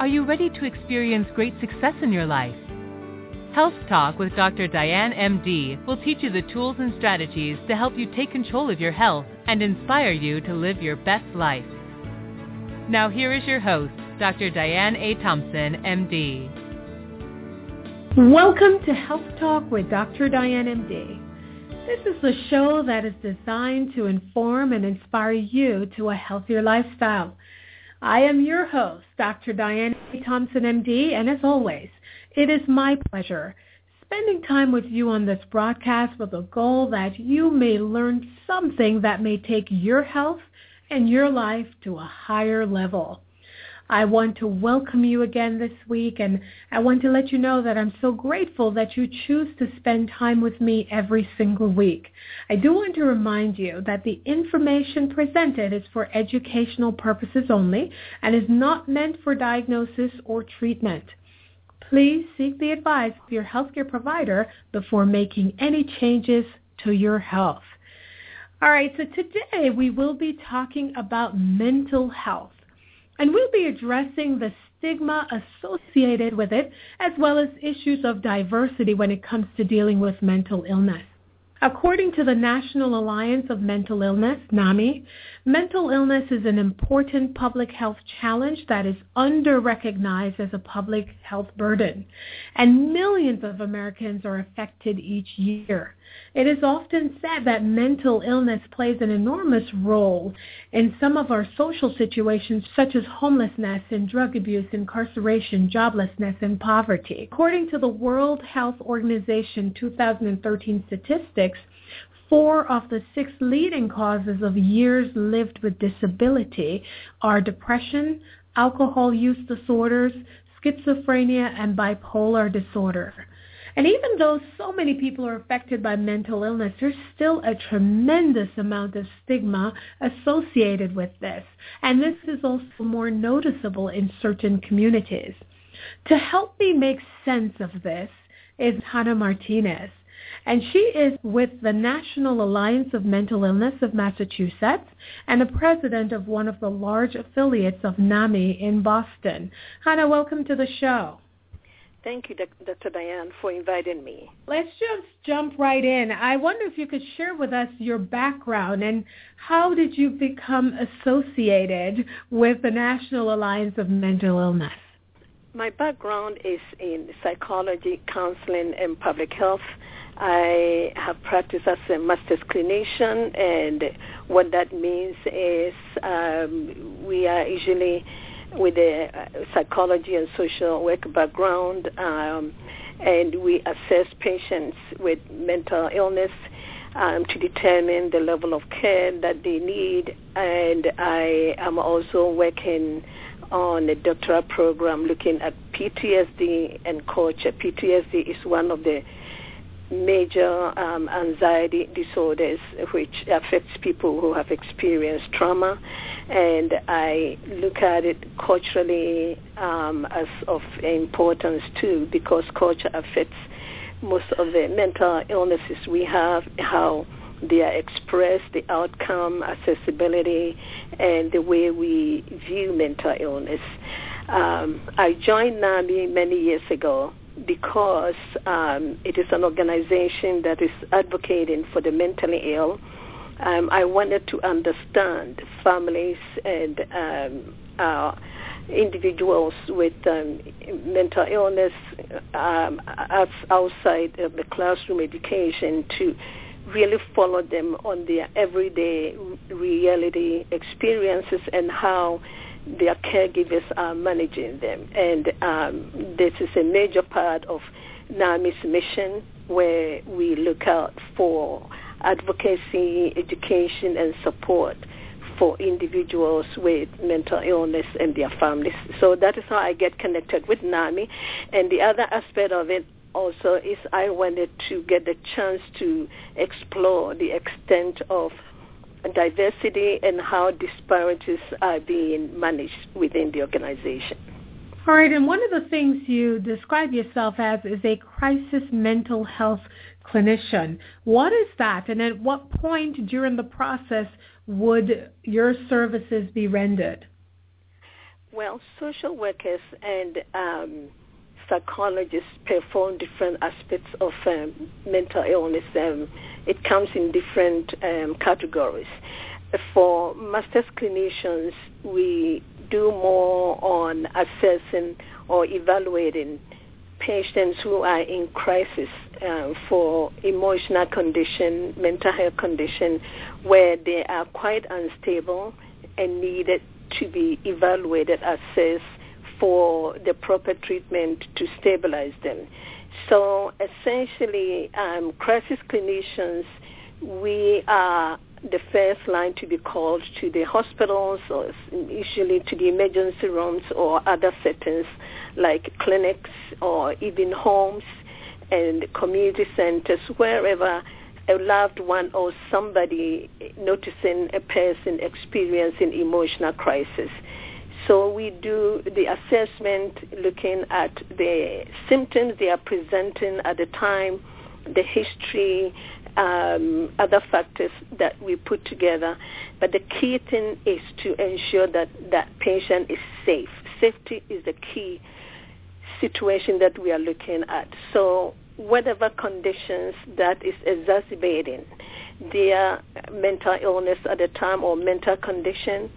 Are you ready to experience great success in your life? Health Talk with Dr. Diane MD will teach you the tools and strategies to help you take control of your health and inspire you to live your best life. Now here is your host, Dr. Diane A. Thompson, MD. Welcome to Health Talk with Dr. Diane MD. This is the show that is designed to inform and inspire you to a healthier lifestyle. I am your host, Dr. Diane. Thompson, MD, and as always, it is my pleasure spending time with you on this broadcast with a goal that you may learn something that may take your health and your life to a higher level. I want to welcome you again this week and I want to let you know that I'm so grateful that you choose to spend time with me every single week. I do want to remind you that the information presented is for educational purposes only and is not meant for diagnosis or treatment. Please seek the advice of your healthcare provider before making any changes to your health. All right, so today we will be talking about mental health. And we'll be addressing the stigma associated with it, as well as issues of diversity when it comes to dealing with mental illness. According to the National Alliance of Mental Illness, NAMI, mental illness is an important public health challenge that is under-recognized as a public health burden, and millions of Americans are affected each year. It is often said that mental illness plays an enormous role in some of our social situations such as homelessness and drug abuse, incarceration, joblessness, and poverty. According to the World Health Organization 2013 statistics, four of the six leading causes of years lived with disability are depression, alcohol use disorders, schizophrenia, and bipolar disorder. And even though so many people are affected by mental illness, there's still a tremendous amount of stigma associated with this. And this is also more noticeable in certain communities. To help me make sense of this is Hannah Martinez. And she is with the National Alliance of Mental Illness of Massachusetts and a president of one of the large affiliates of NAMI in Boston. Hannah, welcome to the show. Thank you, Dr. Diane, for inviting me. Let's just jump right in. I wonder if you could share with us your background and how did you become associated with the National Alliance of Mental Illness? My background is in psychology, counseling, and public health. I have practiced as a master's clinician, and what that means is um, we are usually with a psychology and social work background, um, and we assess patients with mental illness um, to determine the level of care that they need. And I am also working on a doctoral program looking at PTSD and culture. PTSD is one of the major um, anxiety disorders which affects people who have experienced trauma and I look at it culturally um, as of importance too because culture affects most of the mental illnesses we have, how they are expressed, the outcome, accessibility, and the way we view mental illness. Um, I joined NAMI many years ago because um, it is an organization that is advocating for the mentally ill. Um, I wanted to understand families and um, uh, individuals with um, mental illness um, outside of the classroom education to really follow them on their everyday reality experiences and how their caregivers are managing them. And um, this is a major part of NAMI's mission where we look out for advocacy, education, and support for individuals with mental illness and their families. So that is how I get connected with NAMI. And the other aspect of it also is I wanted to get the chance to explore the extent of diversity and how disparities are being managed within the organization. All right, and one of the things you describe yourself as is a crisis mental health clinician. What is that, and at what point during the process would your services be rendered? Well, social workers and um, psychologists perform different aspects of um, mental illness. Um, it comes in different um, categories. For master's clinicians, we do more on assessing or evaluating patients who are in crisis uh, for emotional condition, mental health condition, where they are quite unstable and needed to be evaluated, assessed for the proper treatment to stabilize them. So essentially, um, crisis clinicians, we are the first line to be called to the hospitals or usually to the emergency rooms or other settings like clinics or even homes and community centers, wherever a loved one or somebody noticing a person experiencing emotional crisis. So we do the assessment looking at the symptoms they are presenting at the time, the history, um, other factors that we put together. But the key thing is to ensure that that patient is safe. Safety is the key situation that we are looking at. So whatever conditions that is exacerbating their mental illness at the time or mental condition,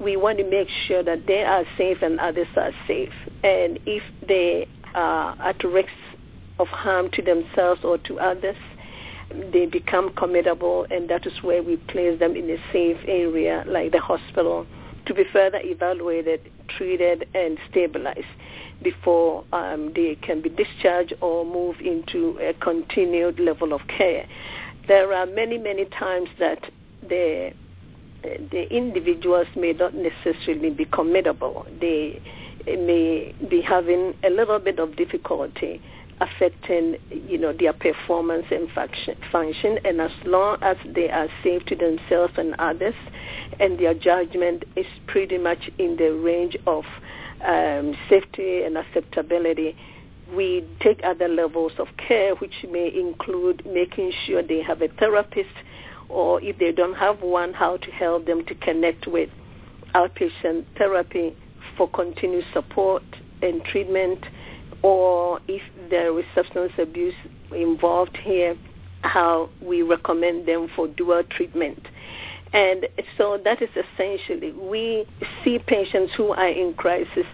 we want to make sure that they are safe and others are safe. And if they are at risk of harm to themselves or to others, they become committable, and that is where we place them in a safe area like the hospital to be further evaluated, treated, and stabilized before um, they can be discharged or move into a continued level of care. There are many, many times that the the individuals may not necessarily be committable. They may be having a little bit of difficulty affecting, you know, their performance and function. And as long as they are safe to themselves and others, and their judgment is pretty much in the range of um, safety and acceptability, we take other levels of care, which may include making sure they have a therapist, or if they don't have one, how to help them to connect with outpatient therapy for continued support and treatment or if there is substance abuse involved here, how we recommend them for dual treatment. And so that is essentially, we see patients who are in crisis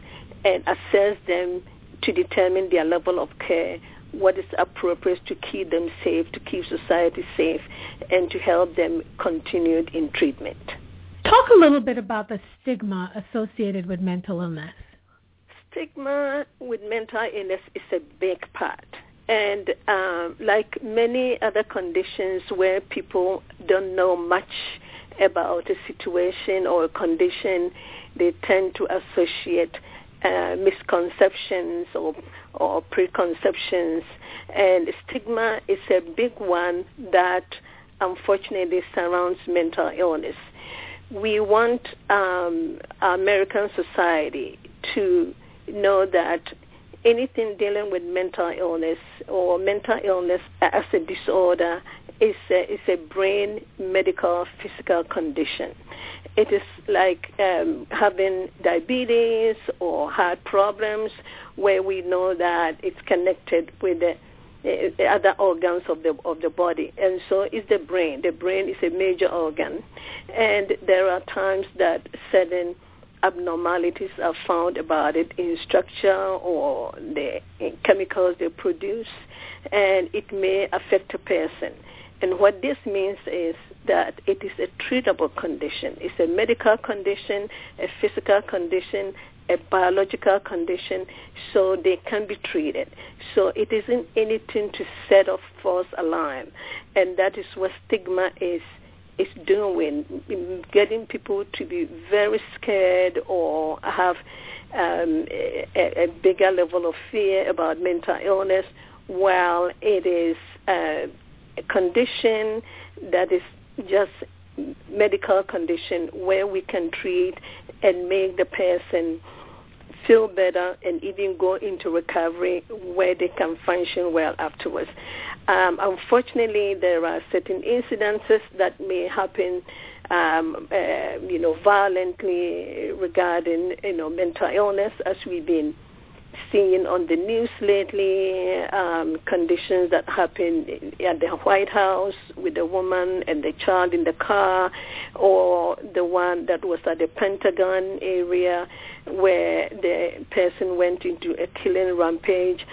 and assess them to determine their level of care, what is appropriate to keep them safe, to keep society safe, and to help them continue in treatment. Talk a little bit about the stigma associated with mental illness stigma with mental illness is a big part. And um, like many other conditions where people don't know much about a situation or a condition, they tend to associate uh, misconceptions or, or preconceptions. And stigma is a big one that unfortunately surrounds mental illness. We want um, American society to know that anything dealing with mental illness or mental illness as a disorder is a, is a brain medical physical condition. It is like um, having diabetes or heart problems where we know that it's connected with the, the other organs of the of the body, and so is the brain. The brain is a major organ, and there are times that certain abnormalities are found about it in structure or the chemicals they produce, and it may affect a person. And what this means is that it is a treatable condition. It's a medical condition, a physical condition, a biological condition, so they can be treated. So it isn't anything to set off false alarm, and that is what stigma is is doing, getting people to be very scared or have um, a, a, bigger level of fear about mental illness, while it is uh, condition that is just medical condition where we can treat and make the person feel better and even go into recovery where they can function well afterwards. Um, unfortunately, there are certain incidences that may happen, um, uh, you know, violently regarding, you know, mental illness as we've been seeing on the news lately um, conditions that happened at the White House with the woman and the child in the car, or the one that was at the Pentagon area where the person went into a killing rampage.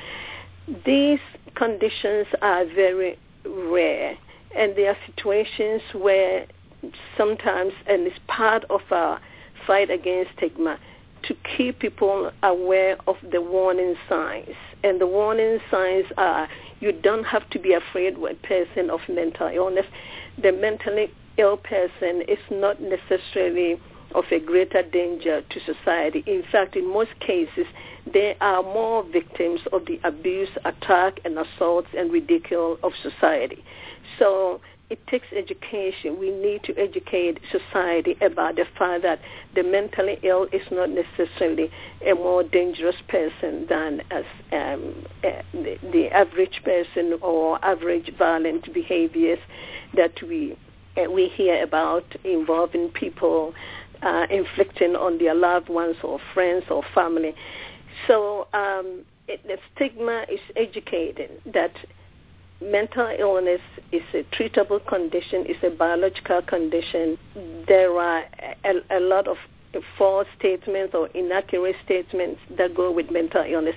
These conditions are very rare, and there are situations where sometimes, and it's part of our fight against stigma, to keep people aware of the warning signs. And the warning signs are you don't have to be afraid with a person of mental illness. The mentally ill person is not necessarily of a greater danger to society. In fact, in most cases, they are more victims of the abuse, attack, and assaults and ridicule of society. So it takes education. We need to educate society about the fact that the mentally ill is not necessarily a more dangerous person than as um, uh, the, the, average person or average violent behaviors that we uh, we hear about involving people uh, inflicting on their loved ones or friends or family. So um, it, the stigma is educating that mental illness is a treatable condition, it's a biological condition. There are a, a lot of false statements or inaccurate statements that go with mental illness.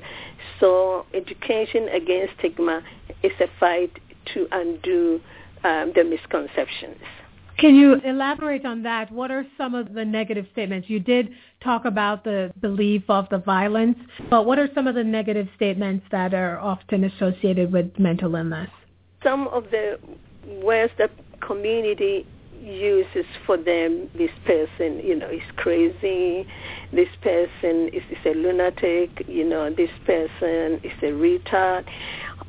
So education against stigma is a fight to undo um, the misconceptions. Can you elaborate on that? What are some of the negative statements? You did talk about the belief of the violence, but what are some of the negative statements that are often associated with mental illness? Some of the words that community uses for them, this person, you know, is crazy, this person is, is a lunatic, you know, this person is a retard.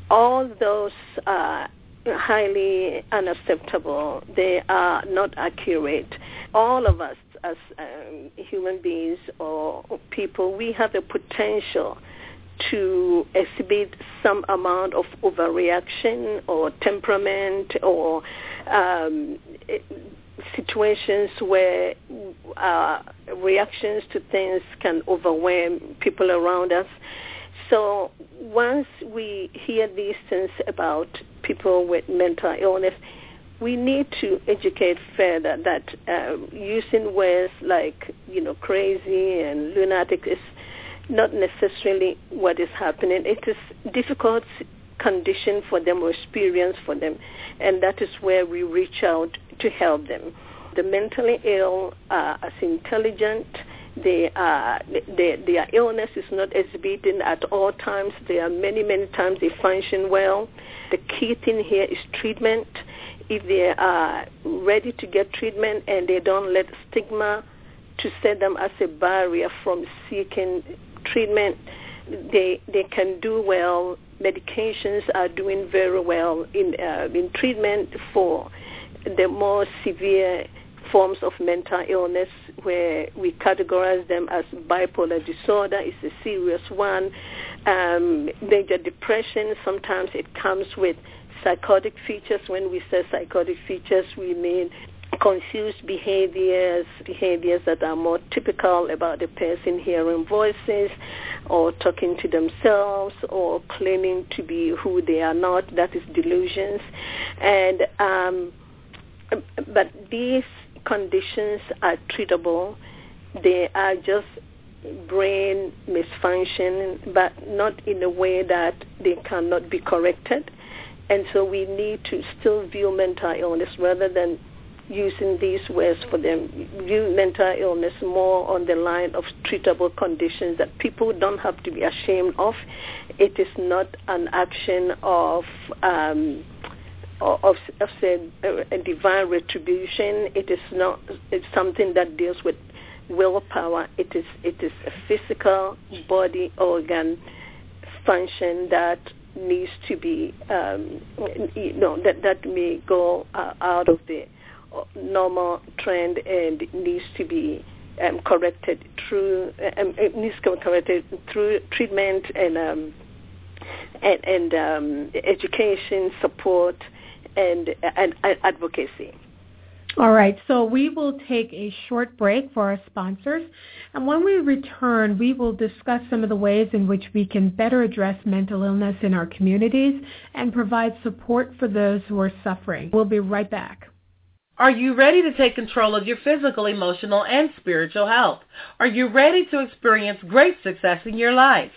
All those are highly unacceptable. They are not accurate. All of us as um, human beings or, people, we have a potential to exhibit some amount of overreaction or temperament or um, situations where uh, reactions to things can overwhelm people around us. So once we hear these things about people with mental illness, we need to educate further that uh, using words like, you know, crazy and lunatic is not necessarily what is happening. It is difficult condition for them or experience for them, and that is where we reach out to help them. The mentally ill are as intelligent they, their illness is not exhibiting at all times. There are many, many times they function well. The key thing here is treatment. If they are ready to get treatment and they don't let stigma to set them as a barrier from seeking treatment, they they can do well. Medications are doing very well in uh, in treatment for the more severe forms of mental illness where we categorize them as bipolar disorder is a serious one. Um, major depression, sometimes it comes with psychotic features. When we say psychotic features, we mean confused behaviors, behaviors that are more typical about the person hearing voices or talking to themselves or claiming to be who they are not. That is delusions. And um, but these conditions are treatable. They are just brain misfunction, but not in a way that they cannot be corrected. And so we need to still view mental illness rather than using these words for them. View mental illness more on the line of treatable conditions that people don't have to be ashamed of. It is not an action of um, of, of say, a, a divine retribution. It is not. It's something that deals with willpower. It is. It is a physical body organ function that needs to be, um, you know, that that may go uh, out of the normal trend and needs to be um, corrected through um, needs to be corrected through treatment and um, and, and um, education support and, and, and advocacy. All right, so we will take a short break for our sponsors. And when we return, we will discuss some of the ways in which we can better address mental illness in our communities and provide support for those who are suffering. We'll be right back. Are you ready to take control of your physical, emotional, and spiritual health? Are you ready to experience great success in your life?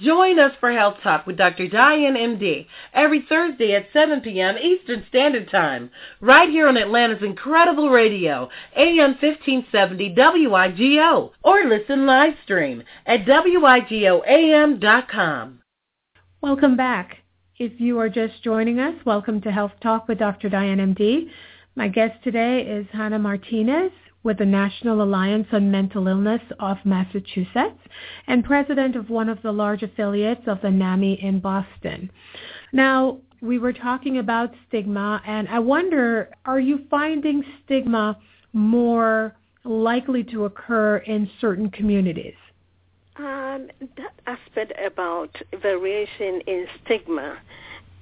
Join us for Health Talk with Dr. Diane MD every Thursday at 7 p.m. Eastern Standard Time, right here on Atlanta's Incredible Radio, AM 1570 WIGO, or listen live stream at WIGOAM.com. Welcome back. If you are just joining us, welcome to Health Talk with Dr. Diane MD. My guest today is Hannah Martinez with the National Alliance on Mental Illness of Massachusetts and president of one of the large affiliates of the NAMI in Boston. Now, we were talking about stigma, and I wonder, are you finding stigma more likely to occur in certain communities? Um, that aspect about variation in stigma,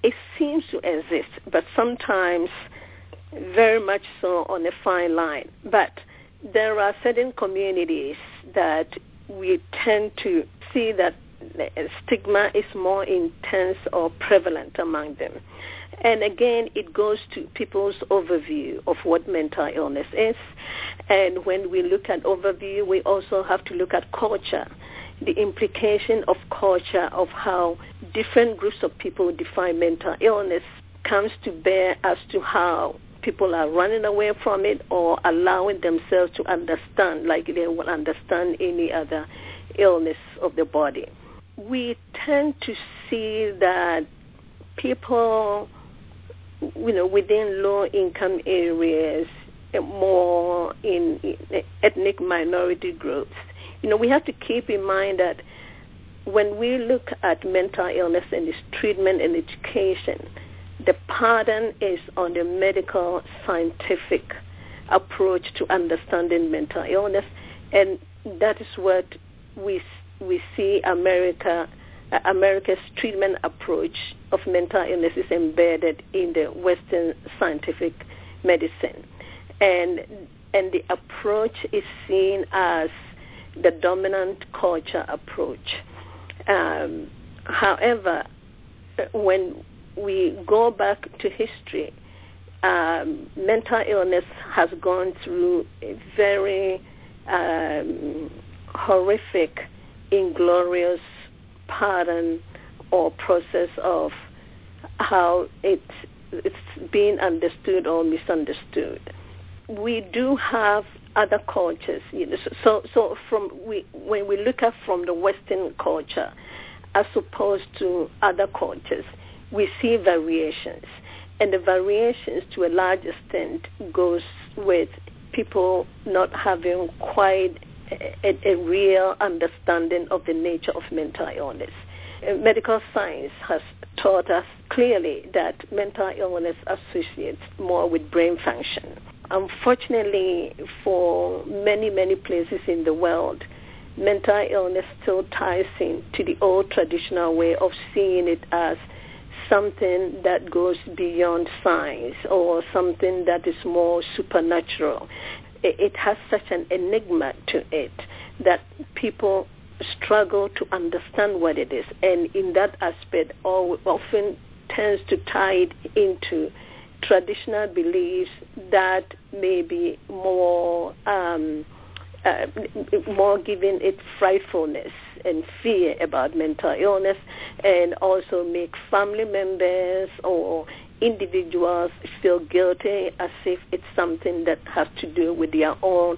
it seems to exist, but sometimes very much so on a fine line. But there are certain communities that we tend to see that stigma is more intense or prevalent among them. And again, it goes to people's overview of what mental illness is. And when we look at overview, we also have to look at culture, the implication of culture of how different groups of people define mental illness comes to bear as to how people are running away from it or allowing themselves to understand like they will understand any other illness of the body. We tend to see that people, you know, within low-income areas, eh, more in ethnic minority groups, you know, we have to keep in mind that when we look at mental illness and its treatment and education, the pattern is on the medical scientific approach to understanding mental illness, and that is what we we see America uh, America's treatment approach of mental illness is embedded in the Western scientific medicine, and and the approach is seen as the dominant culture approach. Um, however, when we go back to history, um, mental illness has gone through a very um, horrific, inglorious pattern or process of how it, it's being understood or misunderstood. We do have other cultures. You know, so, so from we, when we look at from the Western culture, as opposed to other cultures, we see variations. And the variations to a large extent goes with people not having quite a, a, real understanding of the nature of mental illness. Uh, medical science has taught us clearly that mental illness associates more with brain function. Unfortunately, for many, many places in the world, mental illness still ties in to the old traditional way of seeing it as something that goes beyond science or something that is more supernatural. It, it has such an enigma to it that people struggle to understand what it is. And in that aspect, all, often tends to tie it into traditional beliefs that may be more um, uh, more giving it frightfulness and fear about mental illness and also make family members or individuals feel guilty as if it's something that has to do with their own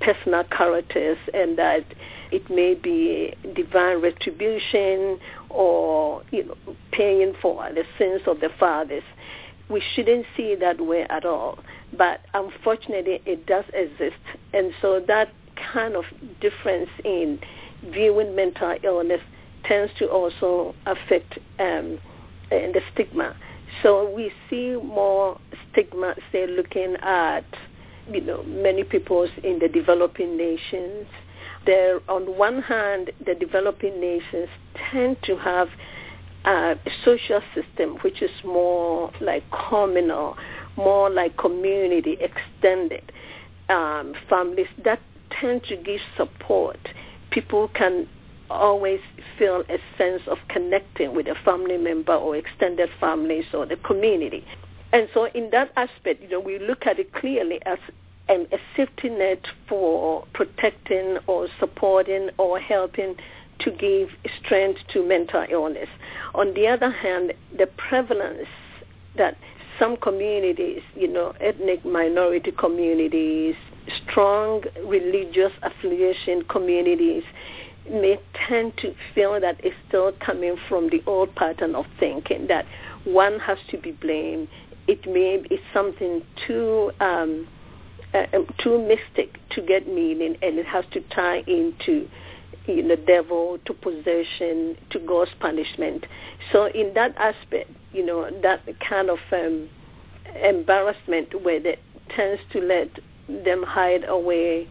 personal characters and that it may be divine retribution or you know paying for the sins of the fathers. We shouldn't see it that way at all. But unfortunately it does exist. And so that kind of difference in viewing mental illness tends to also affect um, the stigma. So we see more stigma, say, looking at, you know, many peoples in the developing nations. There, on one hand, the developing nations tend to have a social system which is more like communal, more like community extended um, families that tend to give support. People can always feel a sense of connecting with a family member or extended families or the community. And so in that aspect, you know, we look at it clearly as um, a safety net for protecting or supporting or helping to give strength to mental illness. On the other hand, the prevalence that some communities, you know, ethnic minority communities, strong religious affiliation communities, may tend to feel that it's still coming from the old pattern of thinking that one has to be blamed. It may be something too um, uh, um, too mystic to get meaning, and it has to tie into you know, the devil, to possession, to God's punishment. So in that aspect, you know, that kind of um, embarrassment where it tends to let them hide away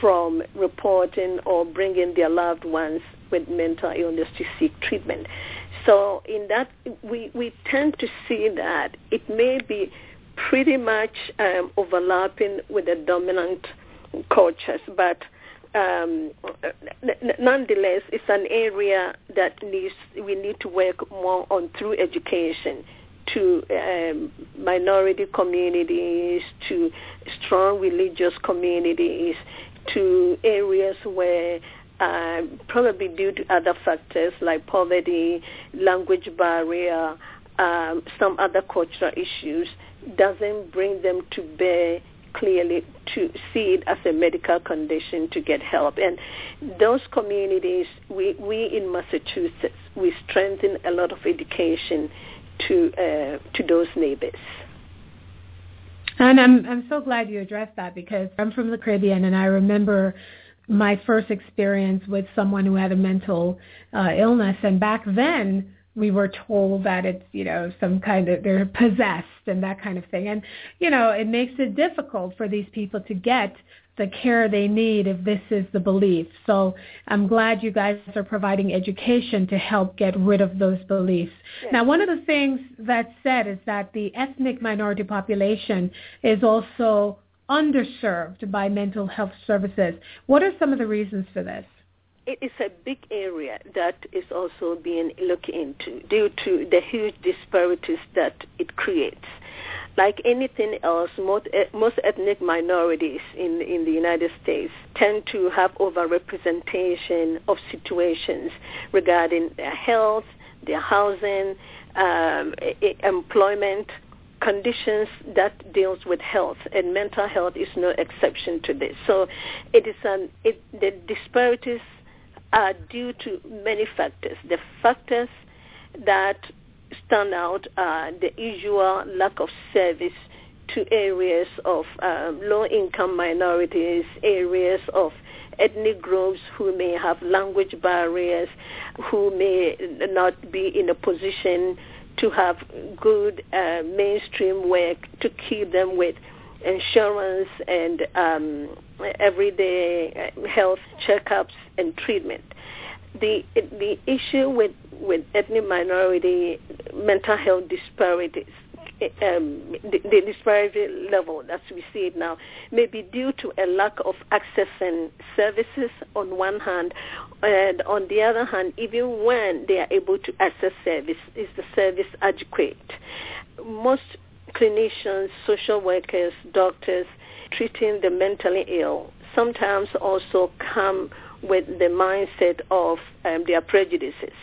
from reporting or bringing their loved ones with mental illness to seek treatment. So in that, we, we tend to see that it may be pretty much um, overlapping with the dominant cultures, but um, nonetheless, it's an area that needs we need to work more on through education to um, minority communities, to strong religious communities, to areas where uh, probably due to other factors like poverty, language barrier, um, some other cultural issues, doesn't bring them to bear clearly to see it as a medical condition to get help. And those communities, we, we in Massachusetts, we strengthen a lot of education to uh, to those neighbors. And I'm I'm so glad you addressed that because I'm from the Caribbean and I remember my first experience with someone who had a mental uh, illness and back then we were told that it's you know some kind of they're possessed and that kind of thing and you know it makes it difficult for these people to get the care they need if this is the belief. So I'm glad you guys are providing education to help get rid of those beliefs. Yes. Now, one of the things that's said is that the ethnic minority population is also underserved by mental health services. What are some of the reasons for this? It is a big area that is also being looked into due to the huge disparities that it creates like anything else, most, most ethnic minorities in, in the United States tend to have overrepresentation of situations regarding their health, their housing, um, employment, conditions that deals with health, and mental health is no exception to this. So it is an, it, the disparities are due to many factors. The factors that stand out uh, the usual lack of service to areas of um, low-income minorities, areas of ethnic groups who may have language barriers, who may not be in a position to have good uh, mainstream work to keep them with insurance and um, everyday uh, health checkups and treatment the the issue with with ethnic minority mental health disparities um, the, the, disparity level as we see it now may be due to a lack of accessing services on one hand, and on the other hand, even when they are able to access service, is the service adequate? Most clinicians, social workers, doctors treating the mentally ill sometimes also come with the mindset of um, their prejudices.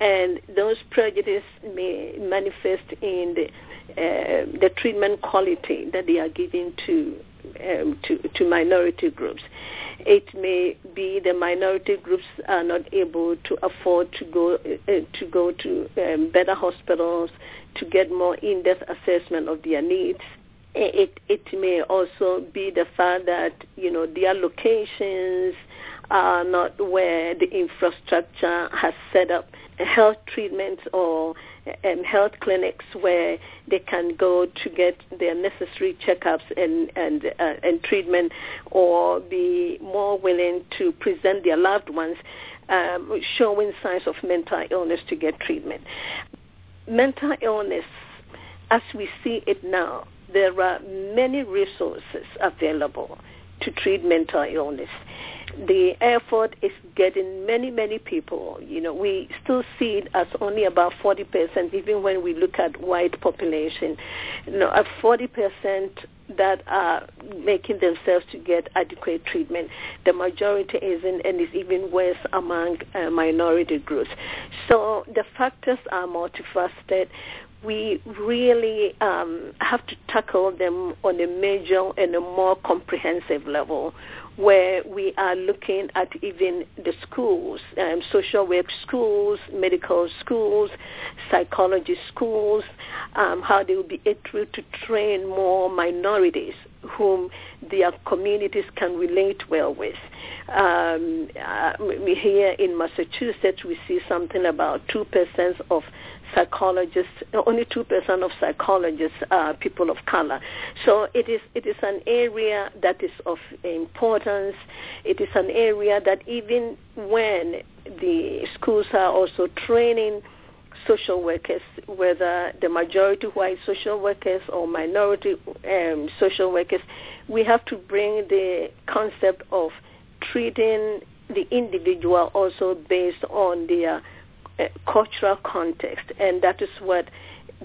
And those prejudices may manifest in the uh, the treatment quality that they are giving to um, to, to minority groups. It may be the minority groups are not able to afford to go uh, to go to um, better hospitals to get more in-depth assessment of their needs. It it may also be the fact that you know their locations are not where the infrastructure has set up health treatments or um, health clinics where they can go to get their necessary checkups and and uh, and treatment, or be more willing to present their loved ones um, showing signs of mental illness to get treatment. Mental illness, as we see it now, there are many resources available to treat mental illness the effort is getting many, many people. You know, we still see it as only about 40%, even when we look at white population. You know, at 40% that are making themselves to get adequate treatment. The majority isn't, and is even worse among uh, minority groups. So the factors are multifaceted we really um, have to tackle them on a major and a more comprehensive level where we are looking at even the schools, um, social work schools, medical schools, psychology schools, um, how they will be able to train more minorities whom their communities can relate well with. Um, uh, here in Massachusetts, we see something about 2% of psychologists, only 2% of psychologists are people of color. So it is, it is an area that is of importance. It is an area that even when the schools are also training social workers, whether the majority white social workers or minority um, social workers, we have to bring the concept of treating the individual also based on their cultural context, and that is what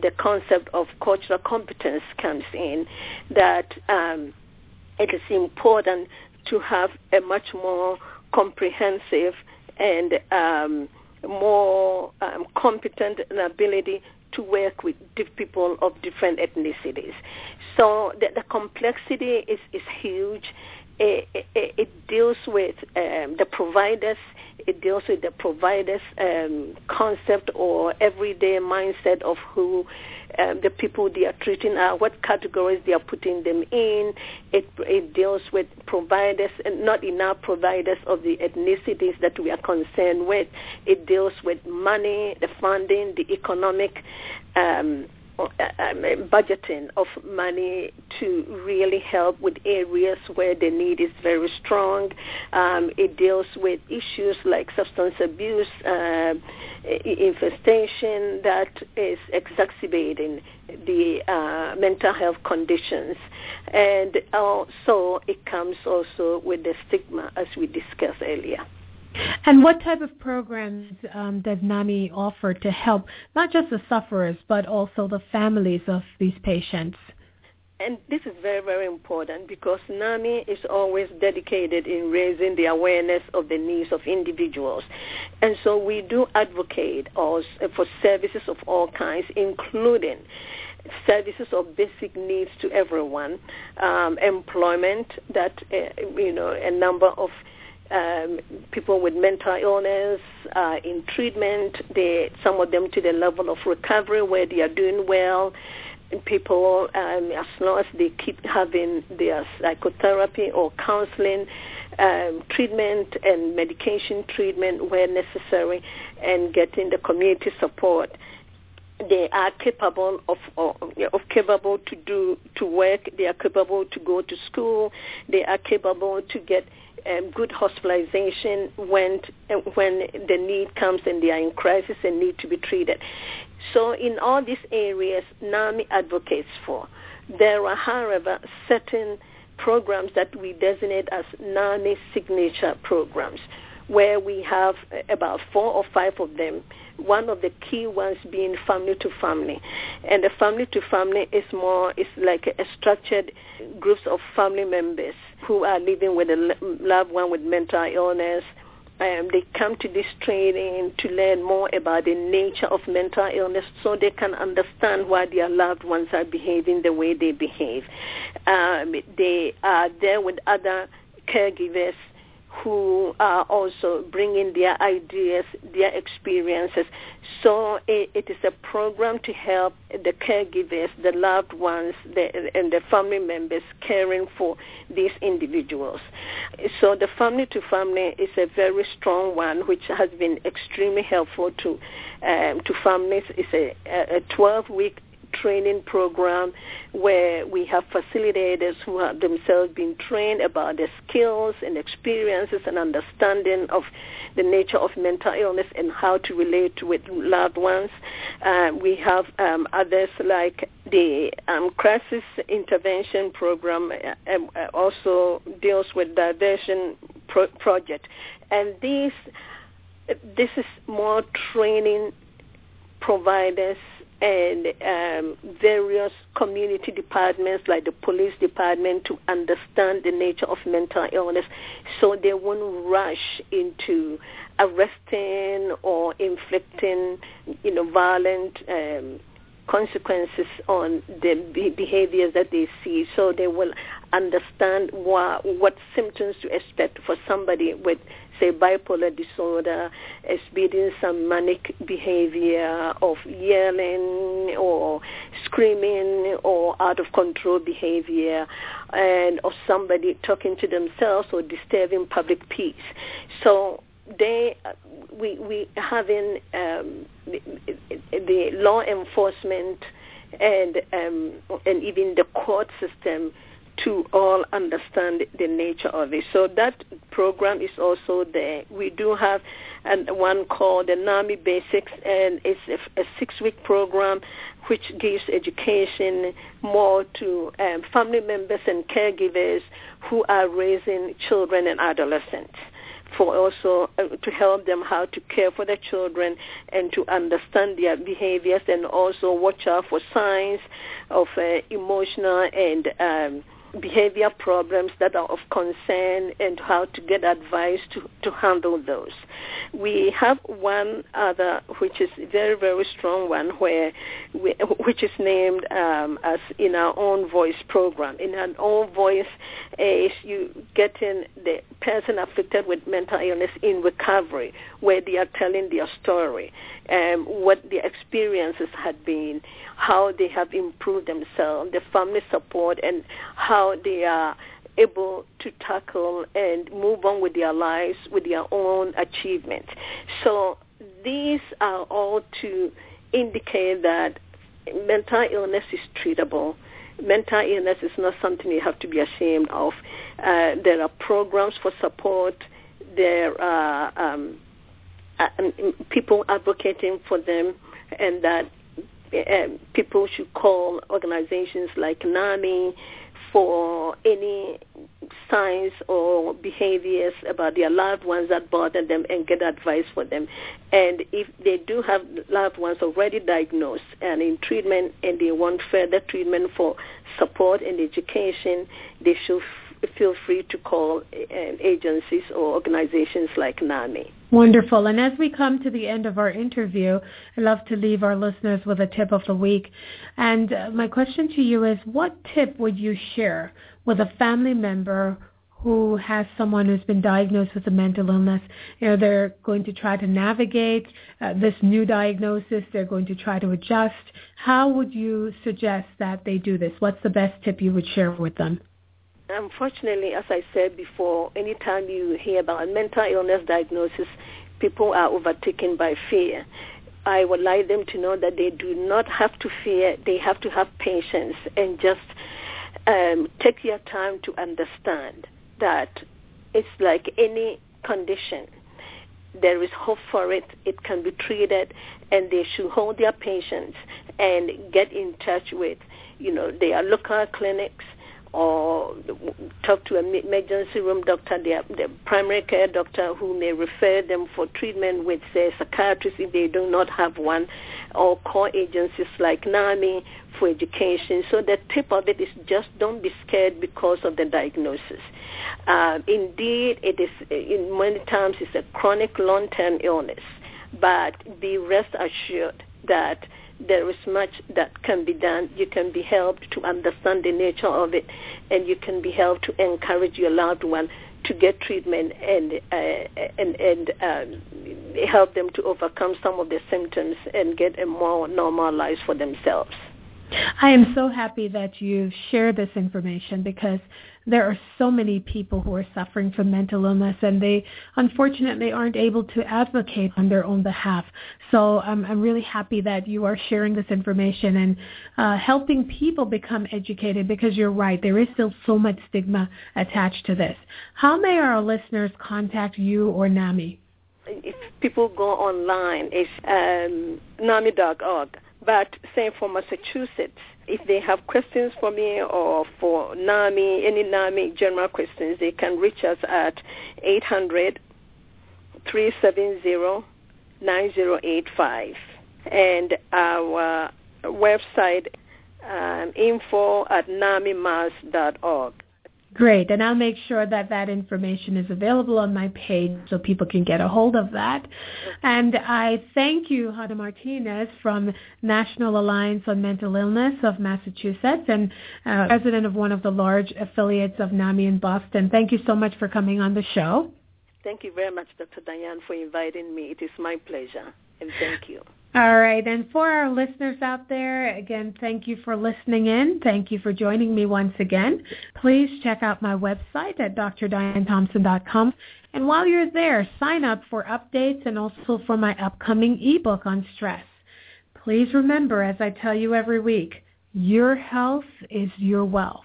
the concept of cultural competence comes in. That um, it is important to have a much more comprehensive and um, more um, competent ability to work with people of different ethnicities. So the, the complexity is, is huge. It, it, deals with um, the providers it deals with the provider's um, concept or everyday mindset of who um, the people they are treating are, what categories they are putting them in. It, it deals with providers, and not enough providers of the ethnicities that we are concerned with. It deals with money, the funding, the economic um, budgeting of money to really help with areas where the need is very strong. Um, it deals with issues like substance abuse, uh, infestation that is exacerbating the uh, mental health conditions. And also it comes also with the stigma as we discussed earlier. And what type of programs um, does NAMI offer to help not just the sufferers, but also the families of these patients? And this is very, very important because NAMI is always dedicated in raising the awareness of the needs of individuals. And so we do advocate for services of all kinds, including services of basic needs to everyone, um, employment that, uh, you know, a number of um, people with mental illness uh, in treatment, they, some of them to the level of recovery where they are doing well. People, um, as long as they keep having their psychotherapy or counseling, um, treatment and medication treatment where necessary, and getting the community support, they are capable of, of, of capable to do to work. They are capable to go to school. They are capable to get um, good hospitalization when when the need comes and they are in crisis and need to be treated. So in all these areas, NAMI advocates for. There are, however, certain programs that we designate as NAMI signature programs, where we have about four or five of them one of the key ones being family to family. And the family to family is more, is like a structured groups of family members who are living with a loved one with mental illness um, they come to this training to learn more about the nature of mental illness so they can understand why their loved ones are behaving the way they behave. Um, they are there with other caregivers who are also bringing their ideas, their experiences. So it, it is a program to help the caregivers, the loved ones, the, and the family members caring for these individuals. So the family to family is a very strong one, which has been extremely helpful to um, to families. It's a, a 12 week training program where we have facilitators who have themselves been trained about the skills and experiences and understanding of the nature of mental illness and how to relate with loved ones. Uh, we have um, others like the um, crisis intervention program uh, uh, also deals with diversion pro- project. And these, this is more training providers and um, various community departments like the police department to understand the nature of mental illness so they won't rush into arresting or inflicting you know violent um, consequences on the behaviors that they see. So they will understand what, what symptoms to expect for somebody with say bipolar disorder, experiencing some manic behavior of yelling or screaming or out of control behavior and or somebody talking to themselves or disturbing public peace. So they we we having um, the, the law enforcement and um, and even the court system to all understand the nature of it. So that program is also there. We do have an, one called the NAMI Basics, and it's a, a six-week program which gives education more to um, family members and caregivers who are raising children and adolescents for also uh, to help them how to care for their children and to understand their behaviors and also watch out for signs of uh, emotional and um, behavior problems that are of concern and how to get advice to, to handle those. We have one other which is very, very strong one where we, which is named um, as in our own voice program. In our own voice is you getting the person afflicted with mental illness in recovery where they are telling their story, um, what their experiences had been, how they have improved themselves, the family support, and how they are able to tackle and move on with their lives with their own achievements. So these are all to indicate that mental illness is treatable. Mental illness is not something you have to be ashamed of. Uh, there are programs for support. There are um, people advocating for them, and that uh, people should call organizations like NAMI for any signs or behaviors about their loved ones that bother them and get advice for them. And if they do have loved ones already diagnosed and in treatment and they want further treatment for support and education, they should feel free to call uh, agencies or organizations like NAMI. Wonderful. And as we come to the end of our interview, I'd love to leave our listeners with a tip of the week. And uh, my question to you is, what tip would you share with a family member who has someone who's been diagnosed with a mental illness. You know, they're going to try to navigate uh, this new diagnosis. They're going to try to adjust. How would you suggest that they do this? What's the best tip you would share with them? Unfortunately, as I said before, anytime you hear about a mental illness diagnosis, people are overtaken by fear. I would like them to know that they do not have to fear. They have to have patience and just um, take your time to understand that it's like any condition. There is hope for it. It can be treated, and they should hold their patience and get in touch with, you know, their local clinics or talk to an emergency room doctor, their, their primary care doctor who may refer them for treatment with say psychiatrist if they do not have one, or call agencies like NAMI for education. So the tip of it is just don't be scared because of the diagnosis. Uh, indeed, it is in many times it's a chronic long-term illness, but be rest assured that there is much that can be done. You can be helped to understand the nature of it, and you can be helped to encourage your loved one to get treatment and uh, and and um, help them to overcome some of the symptoms and get a more normal life for themselves. I am so happy that you share this information because there are so many people who are suffering from mental illness and they unfortunately aren't able to advocate on their own behalf. So I'm really happy that you are sharing this information and uh, helping people become educated because you're right, there is still so much stigma attached to this. How may our listeners contact you or NAMI? If people go online, it's um, NAMI.org but same for Massachusetts, if they have questions for me or for NAMI, any NAMI general questions, they can reach us at 800 370 9085. And our website, um, info at namimas.org. Great, and I'll make sure that that information is available on my page so people can get a hold of that. And I thank you, Hannah Martinez from National Alliance on Mental Illness of Massachusetts and uh, president of one of the large affiliates of NAMI in Boston. Thank you so much for coming on the show. Thank you very much, Dr. Diane, for inviting me. It is my pleasure, and thank you. All right. And for our listeners out there, again, thank you for listening in. Thank you for joining me once again. Please check out my website at drdianethompson.com. And while you're there, sign up for updates and also for my upcoming ebook on stress. Please remember, as I tell you every week, your health is your wealth.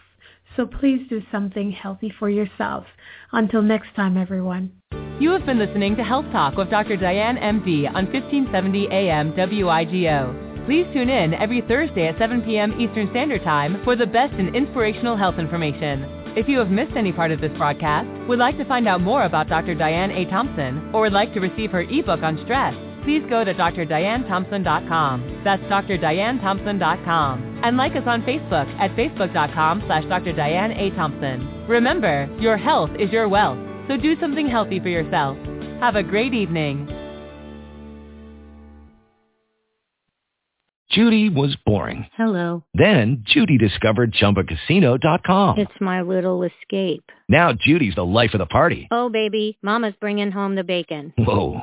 So please do something healthy for yourself. Until next time, everyone. You have been listening to Health Talk with Dr. Diane MD on 1570 AM WIGO. Please tune in every Thursday at 7 p.m. Eastern Standard Time for the best in inspirational health information. If you have missed any part of this broadcast, would like to find out more about Dr. Diane A. Thompson, or would like to receive her ebook on stress, please go to drdianethompson.com. That's drdianethompson.com. And like us on Facebook at facebook.com slash drdianeathompson. Remember, your health is your wealth, so do something healthy for yourself. Have a great evening. Judy was boring. Hello. Then Judy discovered ChumbaCasino.com. It's my little escape. Now Judy's the life of the party. Oh, baby, mama's bringing home the bacon. Whoa,